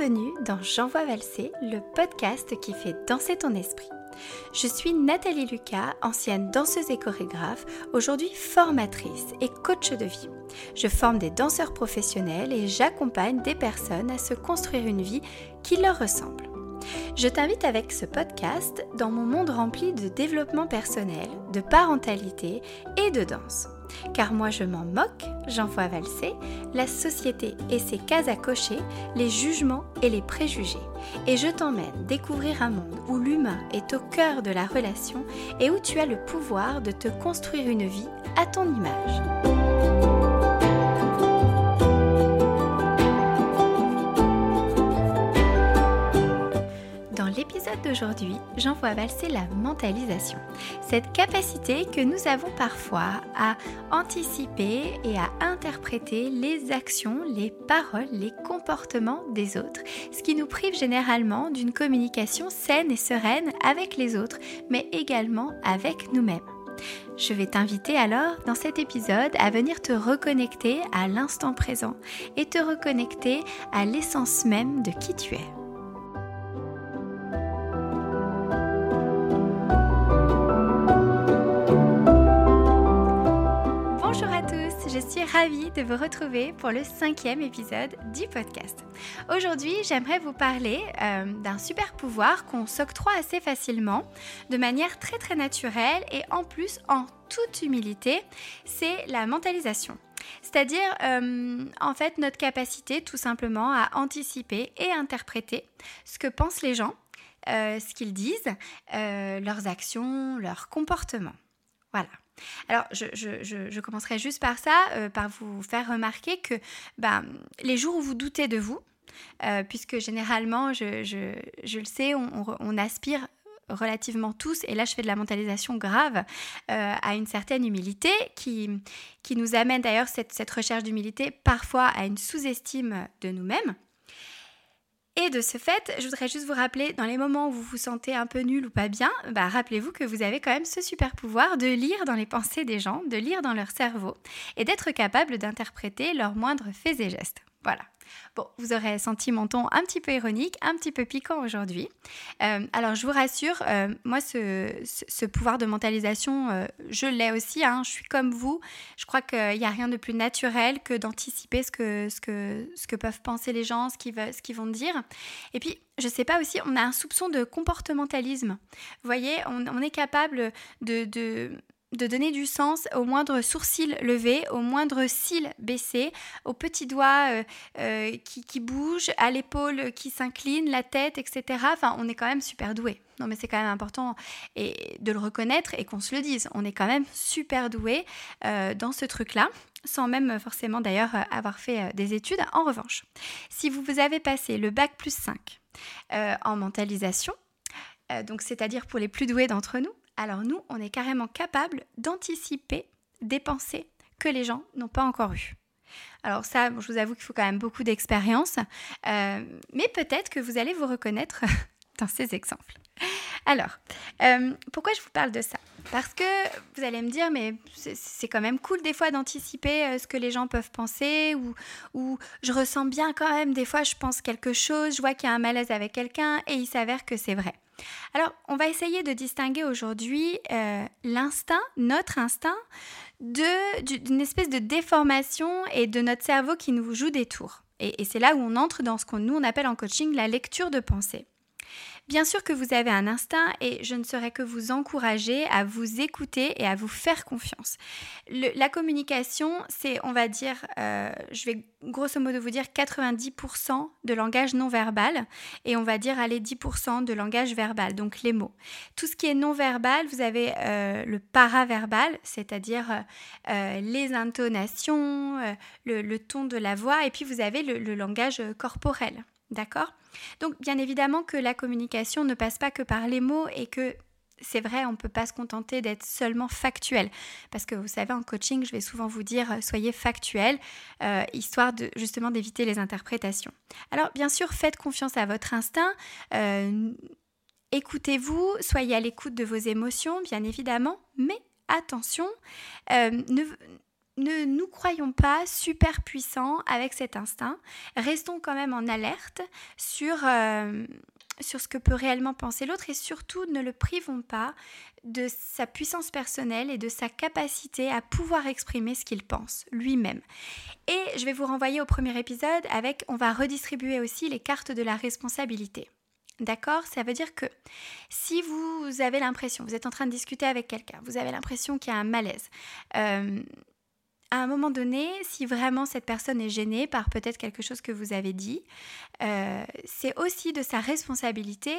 Bienvenue dans J'envoie valser, le podcast qui fait danser ton esprit. Je suis Nathalie Lucas, ancienne danseuse et chorégraphe, aujourd'hui formatrice et coach de vie. Je forme des danseurs professionnels et j'accompagne des personnes à se construire une vie qui leur ressemble. Je t'invite avec ce podcast dans mon monde rempli de développement personnel, de parentalité et de danse. Car moi je m'en moque, j'envoie valser, la société et ses cases à cocher, les jugements et les préjugés. Et je t'emmène découvrir un monde où l'humain est au cœur de la relation et où tu as le pouvoir de te construire une vie à ton image. D'aujourd'hui, j'envoie valser la mentalisation. Cette capacité que nous avons parfois à anticiper et à interpréter les actions, les paroles, les comportements des autres, ce qui nous prive généralement d'une communication saine et sereine avec les autres, mais également avec nous-mêmes. Je vais t'inviter alors dans cet épisode à venir te reconnecter à l'instant présent et te reconnecter à l'essence même de qui tu es. Suis ravie de vous retrouver pour le cinquième épisode du podcast. Aujourd'hui, j'aimerais vous parler euh, d'un super pouvoir qu'on s'octroie assez facilement, de manière très très naturelle et en plus en toute humilité, c'est la mentalisation. C'est-à-dire, euh, en fait, notre capacité tout simplement à anticiper et interpréter ce que pensent les gens, euh, ce qu'ils disent, leurs actions, leurs comportements. Voilà. Alors, je, commencerai juste par ça, euh, par vous faire remarquer que ben, les jours où vous doutez de vous, euh, puisque généralement, je, le sais, on, aspire relativement tous, et là je fais de la mentalisation grave, euh, à une certaine humilité qui, qui nous amène d'ailleurs cette recherche d'humilité parfois à une sous-estime de nous-mêmes. Et de ce fait, je voudrais juste vous rappeler, dans les moments où vous vous sentez un peu nul ou pas bien, bah, rappelez-vous que vous avez quand même ce super pouvoir de lire dans les pensées des gens, de lire dans leur cerveau et d'être capable d'interpréter leurs moindres faits et gestes. Voilà. Bon, vous aurez senti mon ton un petit peu ironique, un petit peu piquant aujourd'hui. Euh, alors, je vous rassure, euh, moi, ce, pouvoir de mentalisation, euh, je l'ai aussi. Hein. je suis comme vous. Je crois qu'il n'y a rien de plus naturel que d'anticiper ce que, peuvent penser les gens, ce qu'ils, vont dire. Et puis, je ne sais pas aussi, on a un soupçon de comportementalisme. Vous voyez, on, est capable de donner du sens au moindre sourcil levé, au moindre cil baissé, au petit doigt euh, euh, qui, qui, bouge, à l'épaule qui s'incline, la tête, etc. Enfin, on est quand même super doué. Non, mais c'est quand même important et de le reconnaître et qu'on se le dise. On est quand même super doué euh, dans ce truc-là sans même forcément d'ailleurs avoir fait des études. En revanche, si vous, vous avez passé le bac plus 5 en mentalisation, donc c'est-à-dire pour les plus doués d'entre nous, alors nous, on est carrément capable d'anticiper des pensées que les gens n'ont pas encore eues. Alors ça, je vous avoue qu'il faut quand même beaucoup d'expérience, euh, mais peut-être que vous allez vous reconnaître dans ces exemples. Alors, euh, pourquoi je vous parle de ça? Parce que vous allez me dire, mais c'est quand même cool des fois d'anticiper euh, ce que les gens peuvent penser, ou, ou je ressens bien quand même, des fois je pense quelque chose, je vois qu'il y a un malaise avec quelqu'un, et il s'avère que c'est vrai. Alors, on va essayer de distinguer aujourd'hui euh, l'instinct, notre instinct, d'une espèce de déformation et de notre cerveau qui nous joue des tours. Et, c'est là où on entre dans ce qu'on nous on appelle en coaching la lecture de pensée. Bien sûr que vous avez un instinct et je ne saurais que vous encourager à vous écouter et à vous faire confiance. la communication, c'est, on va dire, euh, je vais grosso modo vous dire 90% de langage non verbal et on va dire allez 10% de langage verbal, donc les mots. Tout ce qui est non verbal, vous avez euh, le paraverbal, c'est-à-dire euh, les intonations, le, ton de la voix et puis vous avez le langage corporel. D'accord? Donc bien évidemment que la communication ne passe pas que par les mots et que c'est vrai, on ne peut pas se contenter d'être seulement factuel. Parce que vous savez, en coaching, je vais souvent vous dire, euh, soyez factuel, euh, histoire de justement d'éviter les interprétations. Alors, bien sûr, faites confiance à votre instinct. Euh, écoutez-vous, soyez à l'écoute de vos émotions, bien évidemment, mais attention, ne, ne nous croyons pas super puissants avec cet instinct. Restons quand même en alerte sur, euh, sur ce que peut réellement penser l'autre et surtout ne le privons pas de sa puissance personnelle et de sa capacité à pouvoir exprimer ce qu'il pense lui-même. Et je vais vous renvoyer au premier épisode avec, on va redistribuer aussi les cartes de la responsabilité. D'accord? Ça veut dire que si vous avez l'impression, vous êtes en train de discuter avec quelqu'un, vous avez l'impression qu'il y a un malaise, euh, à un moment donné, si vraiment cette personne est gênée par peut-être quelque chose que vous avez dit, euh, c'est aussi de sa responsabilité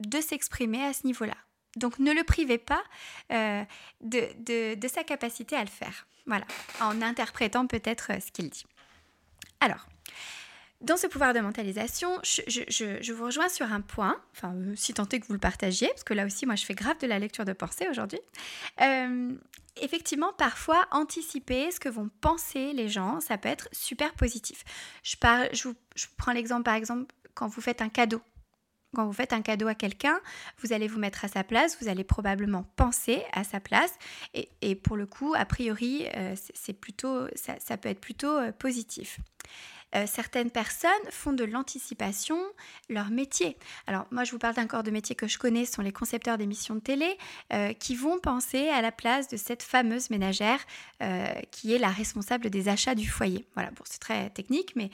de s'exprimer à ce niveau-là. Donc ne le privez pas euh, de, sa capacité à le faire. Voilà, en interprétant peut-être ce qu'il dit. Alors, dans ce pouvoir de mentalisation, je, vous rejoins sur un point, enfin, si tant est que vous le partagiez, parce que là aussi, moi, je fais grave de la lecture de pensée aujourd'hui. Euh, effectivement, parfois, anticiper ce que vont penser les gens, ça peut être super positif. Je, prends l'exemple, par exemple, quand vous faites un cadeau. Quand vous faites un cadeau à quelqu'un, vous allez vous mettre à sa place, vous allez probablement penser à sa place, et, pour le coup, a priori, euh, ça, peut être plutôt euh, positif. Euh, certaines personnes font de l'anticipation leur métier. Alors moi je vous parle d'un corps de métier que je connais, ce sont les concepteurs d'émissions de télé euh, qui vont penser à la place de cette fameuse ménagère euh, qui est la responsable des achats du foyer. Voilà, bon c'est très technique, mais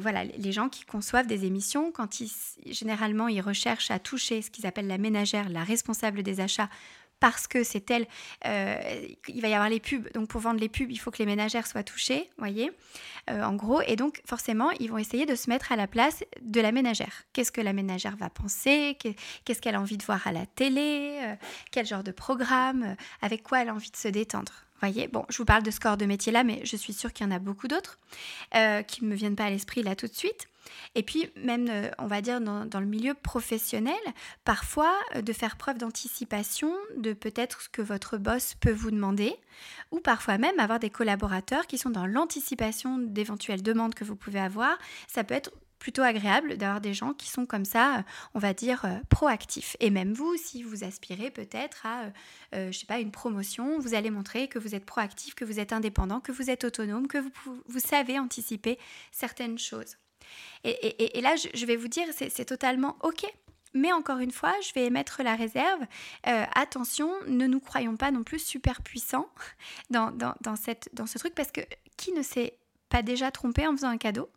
voilà, les gens qui conçoivent des émissions, quand ils, généralement ils recherchent à toucher ce qu'ils appellent la ménagère, la responsable des achats parce que c'est elle, euh, il va y avoir les pubs. Donc pour vendre les pubs, il faut que les ménagères soient touchées, voyez, euh, en gros. Et donc forcément, ils vont essayer de se mettre à la place de la ménagère. Qu'est-ce que la ménagère va penser? Qu'est-ce qu'elle a envie de voir à la télé? Euh, Quel genre de programme? Avec quoi elle a envie de se détendre? Voyez, bon, je vous parle de ce corps de métier là, mais je suis sûre qu'il y en a beaucoup d'autres qui ne me viennent pas à l'esprit là tout de suite. Et puis, même, euh, on va dire, dans, le milieu professionnel, parfois, euh, de faire preuve d'anticipation de peut-être ce que votre boss peut vous demander, ou parfois même avoir des collaborateurs qui sont dans l'anticipation d'éventuelles demandes que vous pouvez avoir, ça peut être plutôt agréable d'avoir des gens qui sont comme ça, euh, on va dire, proactifs. Et même vous, si vous aspirez peut-être à, je sais pas, une promotion, vous allez montrer que vous êtes proactif, que vous êtes indépendant, que vous êtes autonome, que vous savez anticiper certaines choses. Et, là, je, vais vous dire, c'est totalement OK. Mais encore une fois, je vais émettre la réserve. Euh, attention, ne nous croyons pas non plus super puissants dans, cette, dans ce truc, parce que qui ne s'est pas déjà trompé en faisant un cadeau?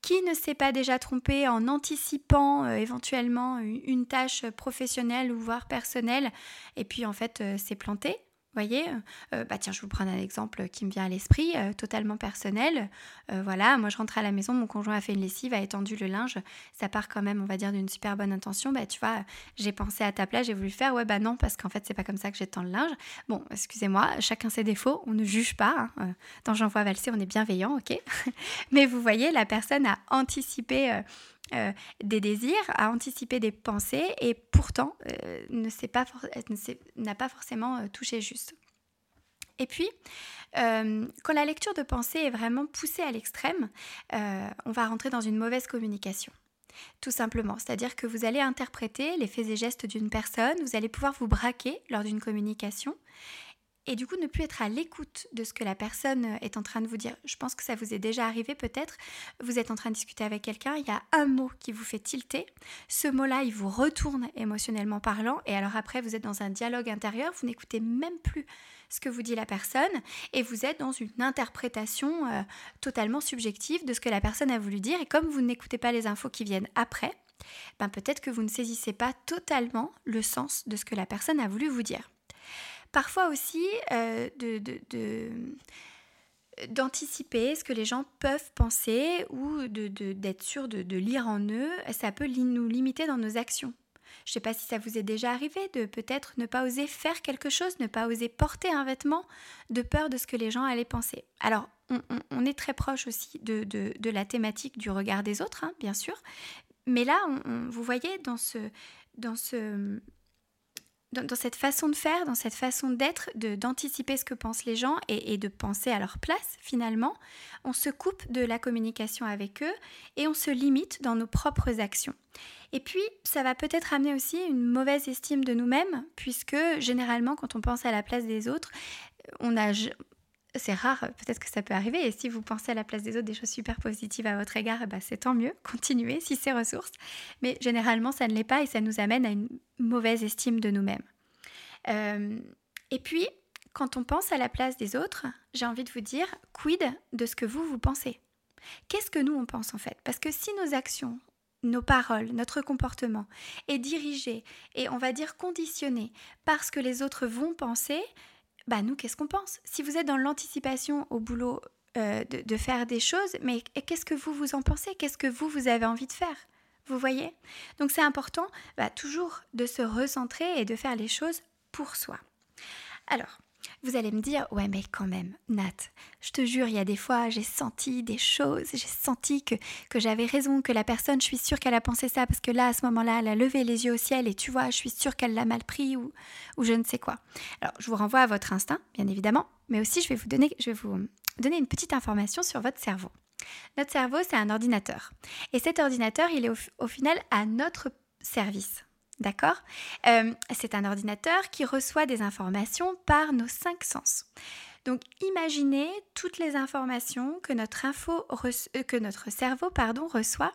Qui ne s'est pas déjà trompé en anticipant euh, éventuellement une, tâche professionnelle ou voire personnelle? Et puis en fait euh, s'est planté voyez euh, bah tiens, je vous prends un exemple qui me vient à l'esprit, euh, totalement personnel. Euh, voilà, moi je rentre à la maison, mon conjoint a fait une lessive, a étendu le linge. Ça part quand même, on va dire, d'une super bonne intention. Bah tu vois, j'ai pensé à ta place, j'ai voulu faire. Ouais, bah non, parce qu'en fait, c'est pas comme ça que j'étends le linge. Bon, excusez-moi, chacun ses défauts, on ne juge pas. Hein. Dans Jean vois valser, on est bienveillant, ok Mais vous voyez, la personne a anticipé euh, des désirs, à anticiper des pensées et pourtant euh, n'a pas, forcément euh, touché juste. Et puis, quand la lecture de pensée est vraiment poussée à l'extrême, on va rentrer dans une mauvaise communication. Tout simplement, c'est-à-dire que vous allez interpréter les faits et gestes d'une personne, vous allez pouvoir vous braquer lors d'une communication et du coup ne plus être à l'écoute de ce que la personne euh, est en train de vous dire. Je pense que ça vous est déjà arrivé peut-être. Vous êtes en train de discuter avec quelqu'un, il y a un mot qui vous fait tilter. Ce mot-là, il vous retourne émotionnellement parlant. Et alors après, vous êtes dans un dialogue intérieur, vous n'écoutez même plus ce que vous dit la personne et vous êtes dans une interprétation euh, totalement subjective de ce que la personne a voulu dire. Et comme vous n'écoutez pas les infos qui viennent après, ben peut-être que vous ne saisissez pas totalement le sens de ce que la personne a voulu vous dire. Parfois aussi euh, d'anticiper ce que les gens peuvent penser ou d'être sûr de, lire en eux, ça peut nous limiter dans nos actions. Je ne sais pas si ça vous est déjà arrivé de peut-être ne pas oser faire quelque chose, ne pas oser porter un vêtement de peur de ce que les gens allaient penser. Alors, on, est très proche aussi de, la thématique du regard des autres, hein, bien sûr. Mais là, vous voyez, dans ce, dans ce, dans, cette façon de faire, dans cette façon d'être, d'anticiper ce que pensent les gens et, de penser à leur place finalement, on se coupe de la communication avec eux et on se limite dans nos propres actions. Et puis, ça va peut-être amener aussi une mauvaise estime de nous-mêmes, puisque généralement, quand on pense à la place des autres, on a c'est rare, peut-être que ça peut arriver. Et si vous pensez à la place des autres des choses super positives à votre égard, ben, c'est tant mieux, continuez si c'est ressources. Mais généralement, ça ne l'est pas et ça nous amène à une mauvaise estime de nous-mêmes. Euh, et puis, quand on pense à la place des autres, j'ai envie de vous dire, quid de ce que vous, vous pensez? Qu'est-ce que nous, on pense en fait? Parce que si nos actions, nos paroles, notre comportement est dirigé et on va dire conditionné par ce que les autres vont penser, bah nous, qu'est-ce qu'on pense? Si vous êtes dans l'anticipation au boulot euh, de, faire des choses, mais qu'est-ce que vous, vous en pensez? Qu'est-ce que vous, vous avez envie de faire? Vous voyez? Donc c'est important bah, toujours de se recentrer et de faire les choses pour soi. Alors, vous allez me dire, ouais mais quand même, Nat, je te jure, il y a des fois, j'ai senti des choses, j'ai senti que, que j'avais raison, que la personne, je suis sûre qu'elle a pensé ça, parce que là, à ce moment-là, elle a levé les yeux au ciel et tu vois, je suis sûre qu'elle l'a mal pris ou, ou je ne sais quoi. Alors, je vous renvoie à votre instinct, bien évidemment, mais aussi je vais vous donner, je vais vous donner une petite information sur votre cerveau. Notre cerveau, c'est un ordinateur. Et cet ordinateur, il est au final à notre service. D'accord? Euh, C'est un ordinateur qui reçoit des informations par nos cinq sens. Donc imaginez toutes les informations que notre, euh, cerveau pardon, reçoit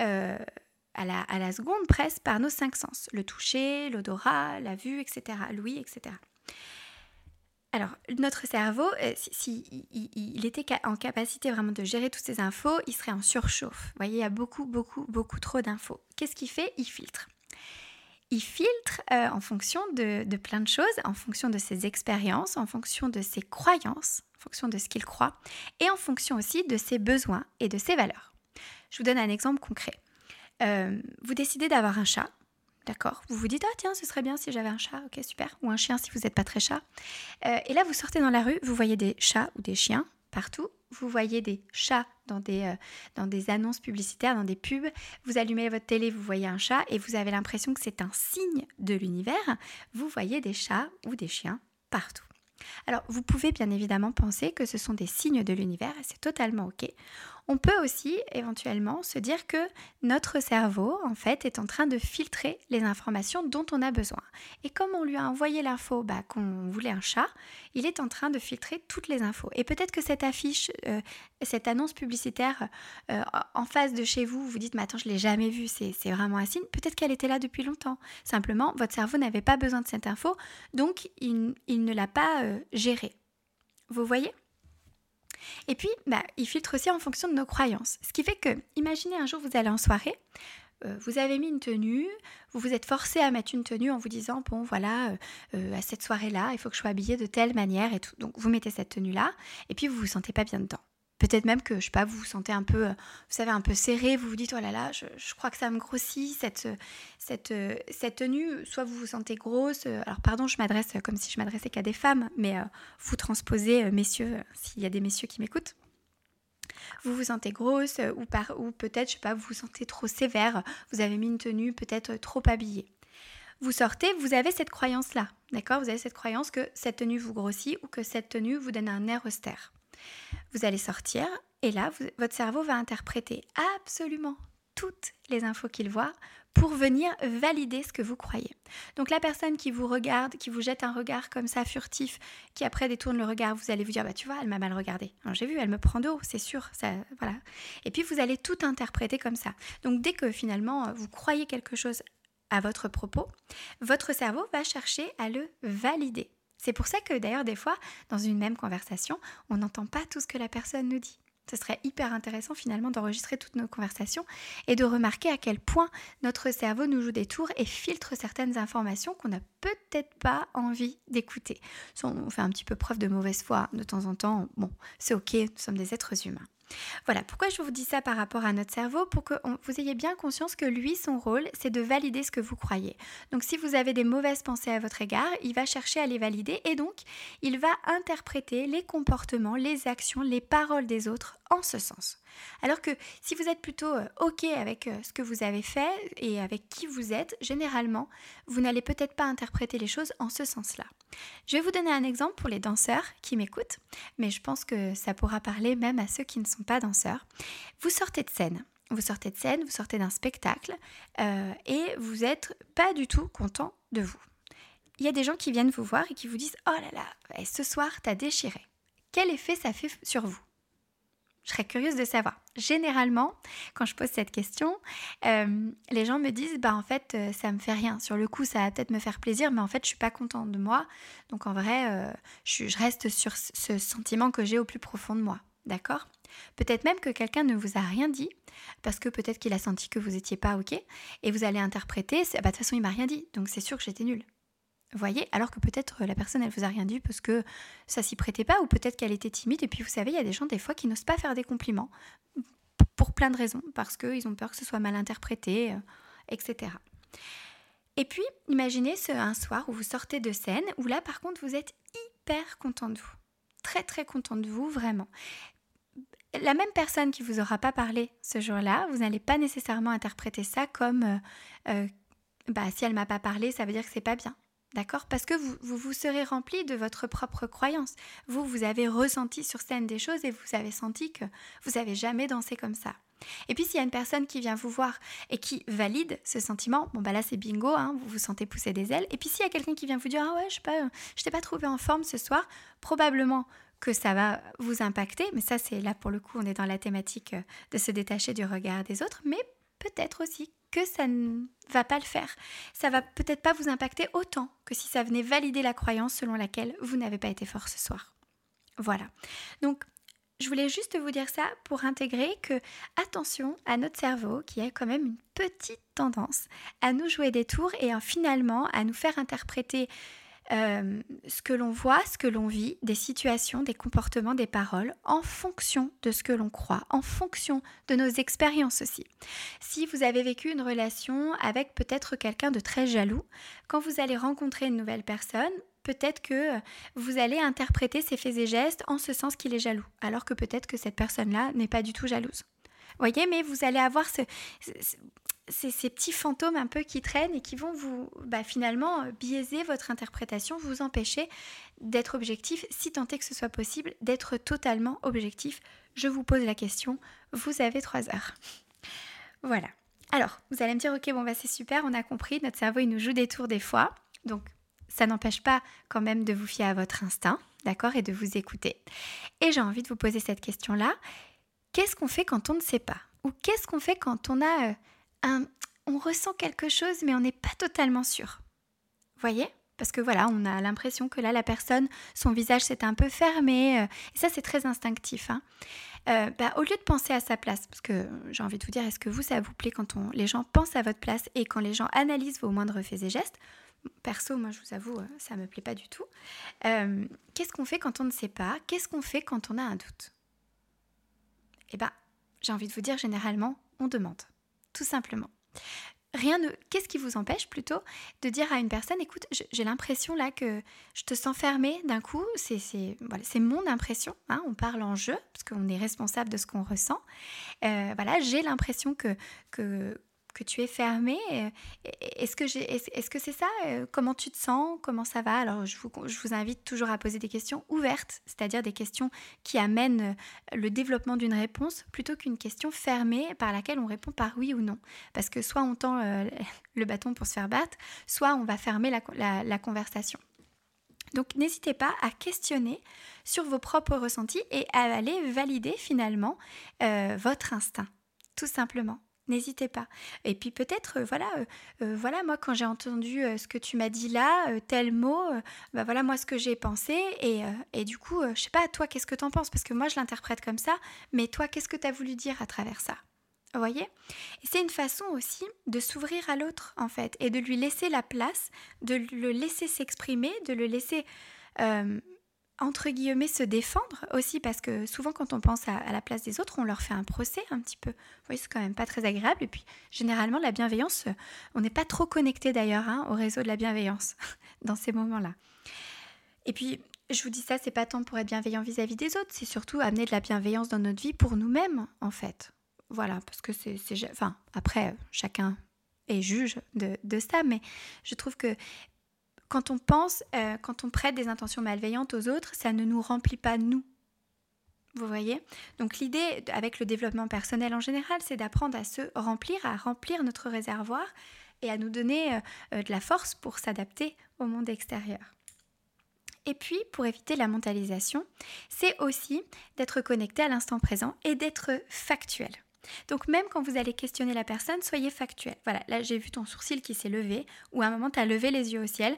euh, à, la, seconde presque par nos cinq sens. Le toucher, l'odorat, la vue, etc. L'ouïe, etc. Alors, notre cerveau, s'il si, était en capacité vraiment de gérer toutes ces infos, il serait en surchauffe. Vous voyez, il y a beaucoup, beaucoup, beaucoup trop d'infos. Qu'est-ce qu'il fait? Il filtre il filtre euh, en fonction de, plein de choses, en fonction de ses expériences, en fonction de ses croyances, en fonction de ce qu'il croit, et en fonction aussi de ses besoins et de ses valeurs. Je vous donne un exemple concret. Euh, vous décidez d'avoir un chat, d'accord? Vous vous dites, ah tiens, ce serait bien si j'avais un chat, ok, super, ou un chien si vous n'êtes pas très chat. Euh, et là, vous sortez dans la rue, vous voyez des chats ou des chiens partout, vous voyez des chats dans des, euh, dans des annonces publicitaires, dans des pubs, vous allumez votre télé, vous voyez un chat et vous avez l'impression que c'est un signe de l'univers, vous voyez des chats ou des chiens partout. Alors, vous pouvez bien évidemment penser que ce sont des signes de l'univers et c'est totalement OK. On peut aussi éventuellement se dire que notre cerveau, en fait, est en train de filtrer les informations dont on a besoin. Et comme on lui a envoyé l'info bah, qu'on voulait un chat, il est en train de filtrer toutes les infos. Et peut-être que cette affiche, euh, cette annonce publicitaire euh, en face de chez vous, vous dites, mais attends, je l'ai jamais vue, c'est vraiment un signe. Peut-être qu'elle était là depuis longtemps. Simplement, votre cerveau n'avait pas besoin de cette info, donc il, ne l'a pas euh, gérée. Vous voyez? Et puis, bah, il filtre aussi en fonction de nos croyances. Ce qui fait que, imaginez un jour, vous allez en soirée, euh, vous avez mis une tenue, vous vous êtes forcé à mettre une tenue en vous disant, bon voilà, euh, euh, à cette soirée-là, il faut que je sois habillée de telle manière et. Donc, vous mettez cette tenue-là, et puis vous vous sentez pas bien dedans. Peut-être même que, je sais pas, vous vous sentez un peu, vous savez, un peu serré, vous vous dites, oh là là, je, crois que ça me grossit, cette, cette, cette tenue, soit vous vous sentez grosse, alors pardon, je m'adresse comme si je m'adressais qu'à des femmes, mais vous transposez, messieurs, s'il y a des messieurs qui m'écoutent. Vous vous sentez grosse ou, par, ou peut-être, je sais pas, vous vous sentez trop sévère, vous avez mis une tenue peut-être trop habillée. Vous sortez, vous avez cette croyance-là, d'accord? Vous avez cette croyance que cette tenue vous grossit ou que cette tenue vous donne un air austère. Vous allez sortir et là, votre cerveau va interpréter absolument toutes les infos qu'il voit pour venir valider ce que vous croyez. Donc la personne qui vous regarde, qui vous jette un regard comme ça furtif, qui après détourne le regard, vous allez vous dire bah tu vois, elle m'a mal regardé. J'ai vu, elle me prend de haut, c'est sûr. Et puis vous allez tout interpréter comme ça. Donc dès que finalement vous croyez quelque chose à votre propos, votre cerveau va chercher à le valider. C'est pour ça que d'ailleurs des fois, dans une même conversation, on n'entend pas tout ce que la personne nous dit. Ce serait hyper intéressant finalement d'enregistrer toutes nos conversations et de remarquer à quel point notre cerveau nous joue des tours et filtre certaines informations qu'on n'a peut-être pas envie d'écouter. On fait un petit peu preuve de mauvaise foi de temps en temps. Bon, c'est ok, nous sommes des êtres humains. Voilà, pourquoi je vous dis ça par rapport à notre cerveau? Pour que vous ayez bien conscience que lui, son rôle, c'est de valider ce que vous croyez. Donc si vous avez des mauvaises pensées à votre égard, il va chercher à les valider et donc il va interpréter les comportements, les actions, les paroles des autres en ce sens. Alors que si vous êtes plutôt euh, OK avec euh, ce que vous avez fait et avec qui vous êtes, généralement, vous n'allez peut-être pas interpréter les choses en ce sens-là. Je vais vous donner un exemple pour les danseurs qui m'écoutent, mais je pense que ça pourra parler même à ceux qui ne sont pas danseurs. Vous sortez de scène. Vous sortez de scène, vous sortez d'un spectacle euh, et vous n'êtes pas du tout content de vous. Il y a des gens qui viennent vous voir et qui vous disent Oh là là, ce soir, t'as déchiré. quel effet ça fait sur vous? Je serais curieuse de savoir. Généralement, quand je pose cette question, euh, les gens me disent bah en fait euh, ça me fait rien. Sur le coup, ça va peut-être me faire plaisir, mais en fait je suis pas contente de moi. Donc en vrai, euh, je, reste sur ce sentiment que j'ai au plus profond de moi. D'accord? Peut-être même que quelqu'un ne vous a rien dit parce que peut-être qu'il a senti que vous n'étiez pas ok et vous allez interpréter bah, de toute façon il m'a rien dit donc c'est sûr que j'étais nulle voyez, alors que peut-être la personne elle vous a rien dit parce que ça s'y prêtait pas ou peut-être qu'elle était timide et puis vous savez il y a des gens des fois qui n'osent pas faire des compliments pour plein de raisons parce qu'ils ont peur que ce soit mal interprété, euh, etc. Et puis imaginez ce, un soir où vous sortez de scène où là par contre vous êtes hyper content de vous, très très content de vous vraiment. La même personne qui vous aura pas parlé ce jour-là, vous n'allez pas nécessairement interpréter ça comme euh, euh, bah, si elle m'a pas parlé, ça veut dire que c'est pas bien. D'accord? Parce que vous, vous, serez rempli de votre propre croyance. Vous, vous avez ressenti sur scène des choses et vous avez senti que vous n'avez jamais dansé comme ça. Et puis s'il y a une personne qui vient vous voir et qui valide ce sentiment, bon bah là c'est bingo, hein, vous vous sentez pousser des ailes. Et puis s'il y a quelqu'un qui vient vous dire ah ouais je pas, je t'ai pas trouvé en forme ce soir, probablement que ça va vous impacter, mais ça c'est là pour le coup on est dans la thématique de se détacher du regard des autres, mais peut-être aussi que ça ne va pas le faire. Ça va peut-être pas vous impacter autant que si ça venait valider la croyance selon laquelle vous n'avez pas été fort ce soir. Voilà. Donc, je voulais juste vous dire ça pour intégrer que attention à notre cerveau qui a quand même une petite tendance à nous jouer des tours et finalement à nous faire interpréter euh, ce que l'on voit, ce que l'on vit, des situations, des comportements, des paroles, en fonction de ce que l'on croit, en fonction de nos expériences aussi. Si vous avez vécu une relation avec peut-être quelqu'un de très jaloux, quand vous allez rencontrer une nouvelle personne, peut-être que vous allez interpréter ses faits et gestes en ce sens qu'il est jaloux, alors que peut-être que cette personne-là n'est pas du tout jalouse. Voyez, mais vous allez avoir ce, c'est ces petits fantômes un peu qui traînent et qui vont vous bah, finalement euh, biaiser votre interprétation, vous empêcher d'être objectif, si tant est que ce soit possible, d'être totalement objectif. Je vous pose la question, vous avez trois heures. Voilà. Alors, vous allez me dire, ok, bon, bah, c'est super, on a compris, notre cerveau, il nous joue des tours des fois. Donc, ça n'empêche pas quand même de vous fier à votre instinct, d'accord, et de vous écouter. Et j'ai envie de vous poser cette question-là. Qu'est-ce qu'on fait quand on ne sait pas? Ou qu'est-ce qu'on fait quand on a... Euh, on ressent quelque chose, mais on n'est pas totalement sûr. Voyez? Parce que voilà, on a l'impression que là, la personne, son visage s'est un peu fermé. Euh, et ça, c'est très instinctif. Hein. Euh, bah, au lieu de penser à sa place, parce que j'ai envie de vous dire, est-ce que vous, ça vous plaît quand les gens pensent à votre place et quand les gens analysent vos moindres faits et gestes? Perso, moi, je vous avoue, euh, ça ne me plaît pas du tout. Qu'est-ce qu'on fait quand on ne sait pas? Qu'est-ce qu'on fait quand on a un doute? Eh bien, j'ai envie de vous dire, généralement, on demande tout simplement. Rien ne. Qu'est-ce qui vous empêche plutôt de dire à une personne écoute, j'ai l'impression là que je te sens fermé d'un coup, c'est voilà, mon impression, hein, on parle en jeu, parce qu'on est responsable de ce qu'on ressent. Euh, voilà, j'ai l'impression que, que, que tu es fermé. Euh, est-ce que c'est ça euh, Comment tu te sens Comment ça va? Alors, je vous, invite toujours à poser des questions ouvertes, c'est-à-dire des questions qui amènent euh, le développement d'une réponse plutôt qu'une question fermée par laquelle on répond par oui ou non. Parce que soit on tend le bâton pour se faire battre, soit on va fermer la, conversation. Donc n'hésitez pas à questionner sur vos propres ressentis et à aller valider finalement votre instinct, tout simplement n'hésitez pas. Et puis peut-être, euh, voilà, euh, euh, voilà, moi quand j'ai entendu ce que tu m'as dit là, tel mot, bah voilà moi ce que j'ai pensé. Et, et, du coup, je sais pas, toi qu'est-ce que t'en penses? Parce que moi je l'interprète comme ça, mais toi qu'est-ce que tu as voulu dire à travers ça? Vous voyez? C'est une façon aussi de s'ouvrir à l'autre, en fait, et de lui laisser la place, de le laisser s'exprimer, de le laisser entre guillemets, se défendre aussi, parce que souvent quand on pense à, la place des autres, on leur fait un procès un petit peu. Voyez, c'est quand même pas très agréable. Et puis, généralement, la bienveillance, on n'est pas trop connecté d'ailleurs hein, au réseau de la bienveillance dans ces moments-là. Et puis, je vous dis ça, c'est pas tant pour être bienveillant vis-à-vis des autres, c'est surtout amener de la bienveillance dans notre vie pour nous-mêmes, en fait. Voilà, parce que c'est... Enfin, après, chacun est juge de, ça, mais je trouve que quand on pense, euh, quand on prête des intentions malveillantes aux autres, ça ne nous remplit pas nous. Vous voyez? Donc l'idée avec le développement personnel en général, c'est d'apprendre à se remplir, à remplir notre réservoir et à nous donner euh, euh, de la force pour s'adapter au monde extérieur. Et puis, pour éviter la mentalisation, c'est aussi d'être connecté à l'instant présent et d'être factuel. Donc même quand vous allez questionner la personne, soyez factuel. Voilà, là j'ai vu ton sourcil qui s'est levé, ou à un moment tu as levé les yeux au ciel.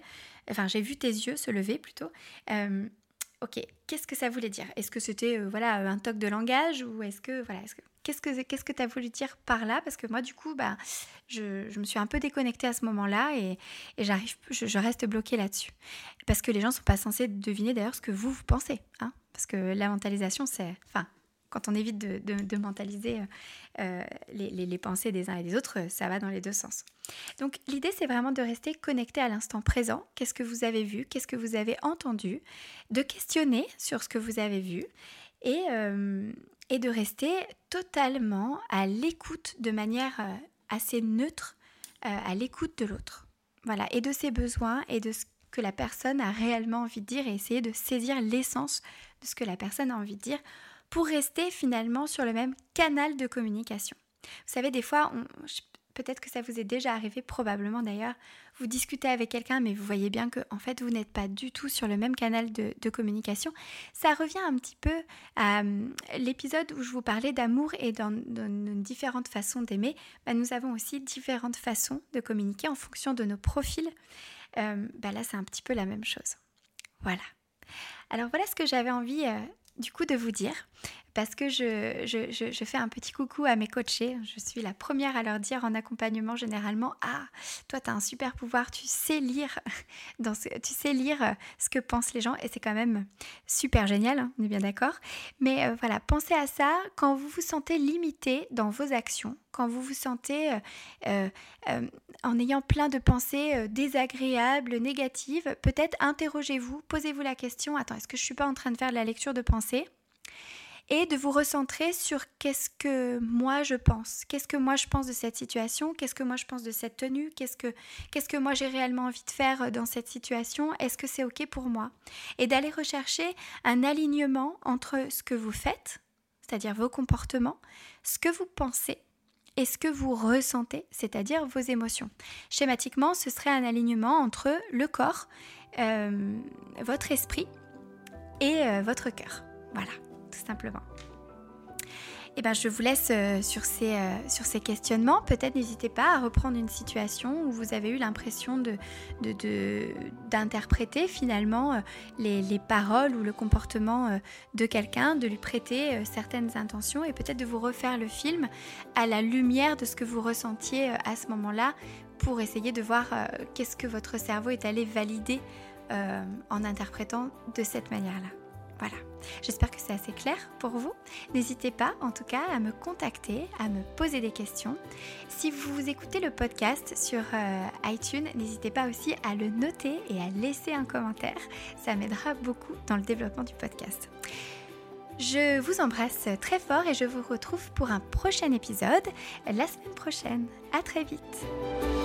Enfin, j'ai vu tes yeux se lever plutôt. Euh, ok, qu'est-ce que ça voulait dire? Est-ce que c'était euh, voilà un toc de langage ou est-ce que voilà, qu'est-ce que qu'est-ce que tu as voulu dire par là? Parce que moi du coup, bah, je, me suis un peu déconnectée à ce moment-là et, j'arrive, je, reste bloquée là-dessus. Parce que les gens ne sont pas censés deviner d'ailleurs ce que vous vous pensez, hein? Parce que la mentalisation, c'est, enfin, quand on évite de, mentaliser euh, les, pensées des uns et des autres, ça va dans les deux sens. Donc l'idée, c'est vraiment de rester connecté à l'instant présent. Qu'est-ce que vous avez vu? Qu'est-ce que vous avez entendu? De questionner sur ce que vous avez vu et, euh, de rester totalement à l'écoute de manière euh, assez neutre, à l'écoute de l'autre. Voilà, et de ses besoins et de ce que la personne a réellement envie de dire et essayer de saisir l'essence de ce que la personne a envie de dire pour rester finalement sur le même canal de communication. Vous savez, des fois, peut-être que ça vous est déjà arrivé, probablement d'ailleurs, vous discutez avec quelqu'un, mais vous voyez bien que en fait, vous n'êtes pas du tout sur le même canal de, communication. Ça revient un petit peu à hum, l'épisode où je vous parlais d'amour et dans, différentes façons d'aimer. Bah, nous avons aussi différentes façons de communiquer en fonction de nos profils. Euh, bah, là, c'est un petit peu la même chose. Voilà. Alors voilà ce que j'avais envie euh, du coup de vous dire parce que je, je, fais un petit coucou à mes coachés. Je suis la première à leur dire en accompagnement généralement Ah, toi, tu as un super pouvoir, tu sais lire, dans ce, tu sais lire euh, ce que pensent les gens et c'est quand même super génial, hein, on est bien d'accord. Mais euh, voilà, pensez à ça quand vous vous sentez limité dans vos actions, quand vous vous sentez euh, en ayant plein de pensées désagréables, négatives, peut-être interrogez-vous, posez-vous la question Attends, est-ce que je ne suis pas en train de faire de la lecture de pensée et de vous recentrer sur qu'est-ce que moi je pense, qu'est-ce que moi je pense de cette situation, qu'est-ce que moi je pense de cette tenue, qu'est-ce que, qu'est-ce que moi j'ai réellement envie de faire dans cette situation, est-ce que c'est ok pour moi? Et d'aller rechercher un alignement entre ce que vous faites, c'est-à-dire vos comportements, ce que vous pensez et ce que vous ressentez, c'est-à-dire vos émotions. Schématiquement, ce serait un alignement entre le corps, euh, votre esprit et euh, votre cœur. Voilà tout simplement. Eh ben, je vous laisse euh, sur, ces, euh, sur ces questionnements. Peut-être n'hésitez pas à reprendre une situation où vous avez eu l'impression d'interpréter finalement euh, les, les, paroles ou le comportement de quelqu'un, de lui prêter certaines intentions et peut-être de vous refaire le film à la lumière de ce que vous ressentiez à ce moment-là pour essayer de voir qu'est-ce que votre cerveau est allé valider en interprétant de cette manière-là. Voilà, j'espère que c'est assez clair pour vous. N'hésitez pas en tout cas à me contacter, à me poser des questions. Si vous écoutez le podcast sur euh, iTunes, n'hésitez pas aussi à le noter et à laisser un commentaire. Ça m'aidera beaucoup dans le développement du podcast. Je vous embrasse très fort et je vous retrouve pour un prochain épisode la semaine prochaine. À très vite.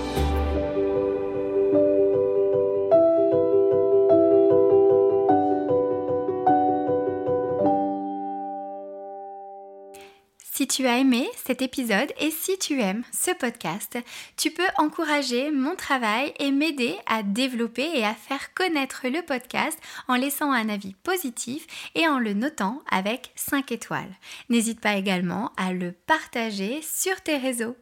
Si tu as aimé cet épisode et si tu aimes ce podcast, tu peux encourager mon travail et m'aider à développer et à faire connaître le podcast en laissant un avis positif et en le notant avec 5 étoiles. N'hésite pas également à le partager sur tes réseaux